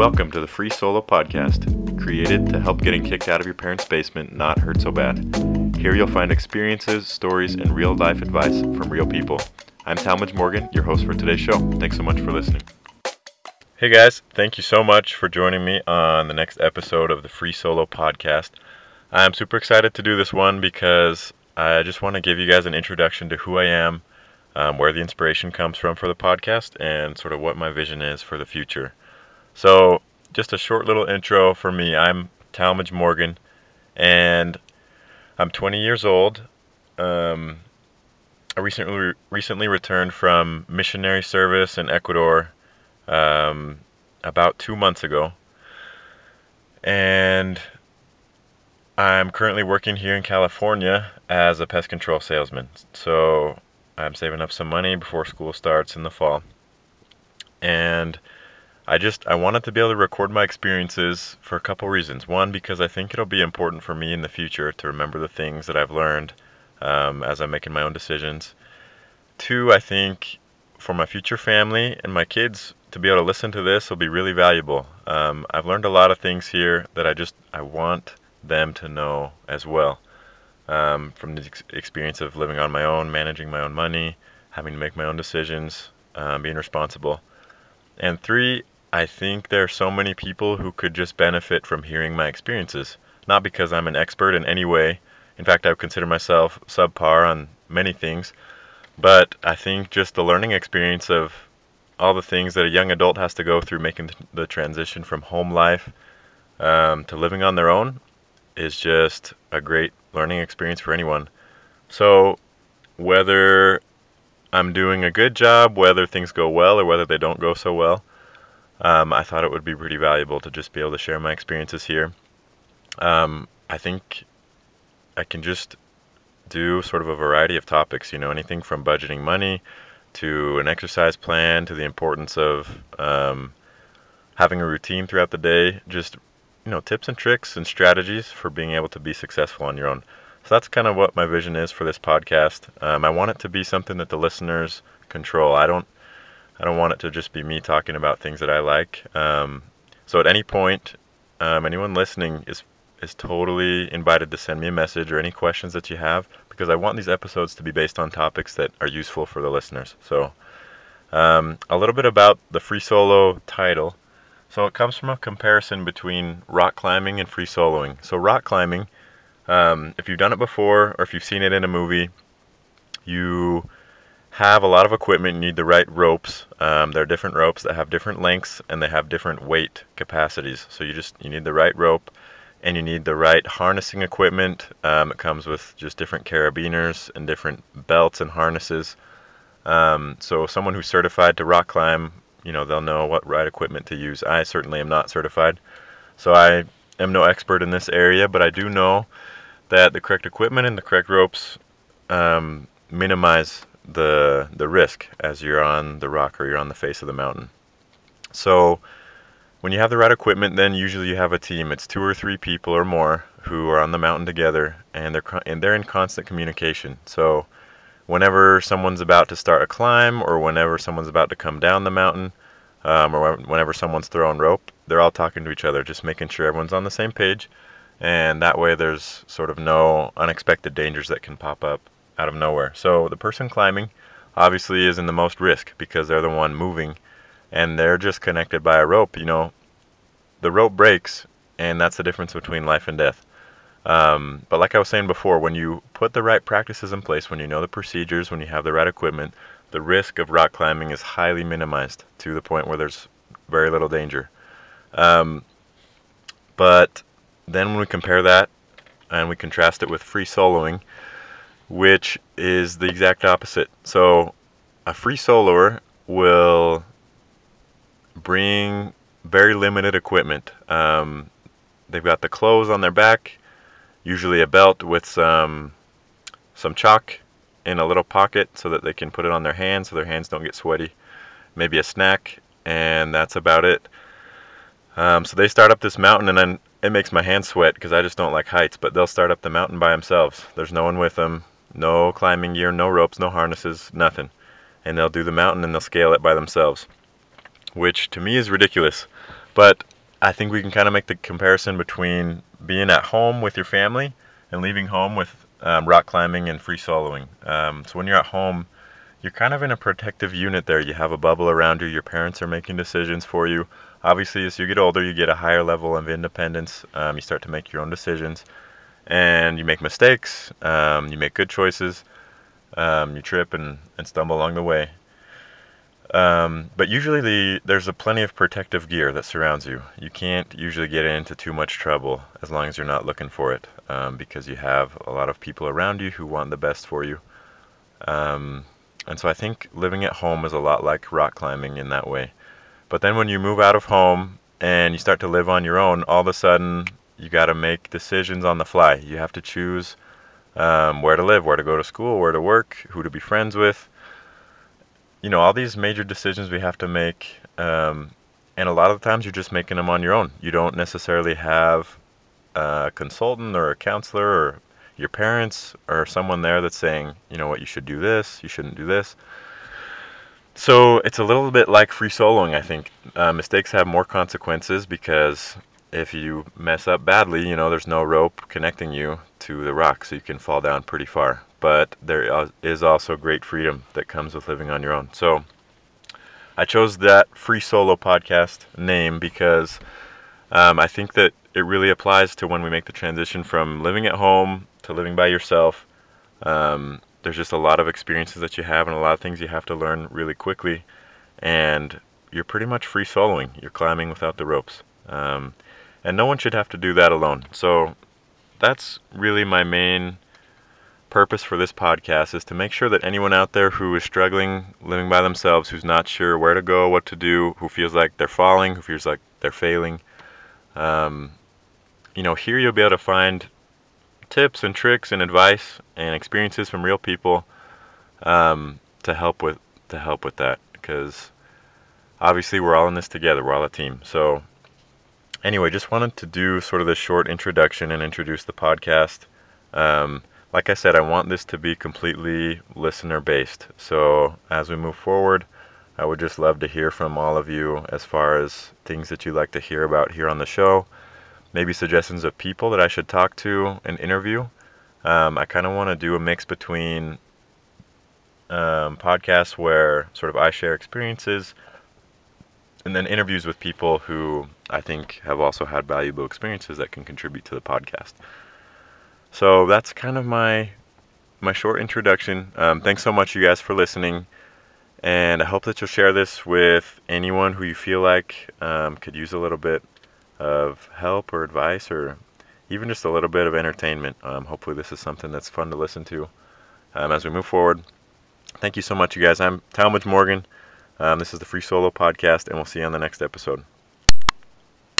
Welcome to the Free Solo Podcast, created to help getting kicked out of your parents' basement not hurt so bad. Here you'll find experiences, stories, and real life advice from real people. I'm Talmadge Morgan, your host for today's show. Thanks so much for listening. Hey guys, thank you so much for joining me on the next episode of the Free Solo Podcast. I'm super excited to do this one because I just want to give you guys an introduction to who I am, um, where the inspiration comes from for the podcast, and sort of what my vision is for the future. So, just a short little intro for me. I'm Talmadge Morgan, and I'm 20 years old. Um, I recently recently returned from missionary service in Ecuador um, about two months ago, and I'm currently working here in California as a pest control salesman. So I'm saving up some money before school starts in the fall, and I just I wanted to be able to record my experiences for a couple reasons. One, because I think it'll be important for me in the future to remember the things that I've learned um, as I'm making my own decisions. Two, I think for my future family and my kids to be able to listen to this will be really valuable. Um, I've learned a lot of things here that I just I want them to know as well. Um, from the ex- experience of living on my own, managing my own money, having to make my own decisions, um, being responsible. And three, I think there are so many people who could just benefit from hearing my experiences. Not because I'm an expert in any way. In fact, I would consider myself subpar on many things. But I think just the learning experience of all the things that a young adult has to go through making the transition from home life um, to living on their own is just a great learning experience for anyone. So, whether I'm doing a good job, whether things go well or whether they don't go so well, um, I thought it would be pretty valuable to just be able to share my experiences here. Um, I think I can just do sort of a variety of topics, you know, anything from budgeting money to an exercise plan to the importance of um, having a routine throughout the day, just, you know, tips and tricks and strategies for being able to be successful on your own. So that's kind of what my vision is for this podcast. Um, I want it to be something that the listeners control. I don't I don't want it to just be me talking about things that I like. Um, so at any point, um, anyone listening is is totally invited to send me a message or any questions that you have because I want these episodes to be based on topics that are useful for the listeners. So um, a little bit about the free solo title. So it comes from a comparison between rock climbing and free soloing. So rock climbing, um, if you've done it before or if you've seen it in a movie, you have a lot of equipment. You need the right ropes. Um, there are different ropes that have different lengths and they have different weight capacities. So you just you need the right rope, and you need the right harnessing equipment. Um, it comes with just different carabiners and different belts and harnesses. Um, so someone who's certified to rock climb, you know, they'll know what right equipment to use. I certainly am not certified, so I am no expert in this area, but I do know that the correct equipment and the correct ropes um, minimize the the risk as you're on the rock or you're on the face of the mountain. So when you have the right equipment, then usually you have a team. It's two or three people or more who are on the mountain together, and they're and they're in constant communication. So whenever someone's about to start a climb, or whenever someone's about to come down the mountain, um, or whenever someone's throwing rope, they're all talking to each other, just making sure everyone's on the same page, and that way there's sort of no unexpected dangers that can pop up out of nowhere. So the person climbing obviously is in the most risk because they're the one moving and they're just connected by a rope. You know, the rope breaks and that's the difference between life and death. Um, but like I was saying before, when you put the right practices in place, when you know the procedures, when you have the right equipment, the risk of rock climbing is highly minimized to the point where there's very little danger. Um, but then when we compare that and we contrast it with free soloing, which is the exact opposite. So a free soloer will bring very limited equipment. Um, they've got the clothes on their back, usually a belt with some some chalk in a little pocket so that they can put it on their hands so their hands don't get sweaty. Maybe a snack, and that's about it. Um, so they start up this mountain, and then it makes my hands sweat because I just don't like heights. But they'll start up the mountain by themselves. There's no one with them. No climbing gear, no ropes, no harnesses, nothing. And they'll do the mountain and they'll scale it by themselves, which to me is ridiculous. But I think we can kind of make the comparison between being at home with your family and leaving home with um, rock climbing and free soloing. Um, so when you're at home, you're kind of in a protective unit there. You have a bubble around you. Your parents are making decisions for you. Obviously, as you get older, you get a higher level of independence. Um, you start to make your own decisions, and you make mistakes. Um, you make good choices. Um, you trip and, and stumble along the way. Um, but usually the, there's a plenty of protective gear that surrounds you. You can't usually get into too much trouble as long as you're not looking for it um, because you have a lot of people around you who want the best for you. Um, and so I think living at home is a lot like rock climbing in that way. But then when you move out of home and you start to live on your own, all of a sudden you got to make decisions on the fly. You have to choose um, where to live, where to go to school, where to work, who to be friends with you know, all these major decisions we have to make, um, and a lot of the times you're just making them on your own. You don't necessarily have a consultant or a counselor or your parents or someone there that's saying, you know what, you should do this, you shouldn't do this. So it's a little bit like free soloing, I think. Uh, mistakes have more consequences because if you mess up badly, you know, there's no rope connecting you to the rock, so you can fall down pretty far but there is also great freedom that comes with living on your own. So I chose that free solo podcast name because um, I think that it really applies to when we make the transition from living at home to living by yourself. Um, there's just a lot of experiences that you have and a lot of things you have to learn really quickly. And you're pretty much free soloing. You're climbing without the ropes. Um, and no one should have to do that alone. So that's really my main purpose for this podcast is to make sure that anyone out there who is struggling living by themselves, who's not sure where to go, what to do, who feels like they're falling, who feels like they're failing, um, you know, here you'll be able to find tips and tricks and advice and experiences from real people um, to help with to help with that because obviously we're all in this together. We're all a team. So anyway, just wanted to do sort of this short introduction and introduce the podcast. Um, like I said, I want this to be completely listener based. So as we move forward, I would just love to hear from all of you as far as things that you'd like to hear about here on the show. Maybe suggestions of people that I should talk to and interview. Um, I kind of want to do a mix between um, podcasts where sort of I share experiences and then interviews with people who I think have also had valuable experiences that can contribute to the podcast. So that's kind of my my short introduction. Um, thanks so much, you guys, for listening. And I hope that you'll share this with anyone who you feel like um, could use a little bit of help or advice or even just a little bit of entertainment. Um, hopefully, this is something that's fun to listen to um, as we move forward. Thank you so much, you guys. I'm Talmadge Morgan. Um, this is the Free Solo Podcast, and we'll see you on the next episode.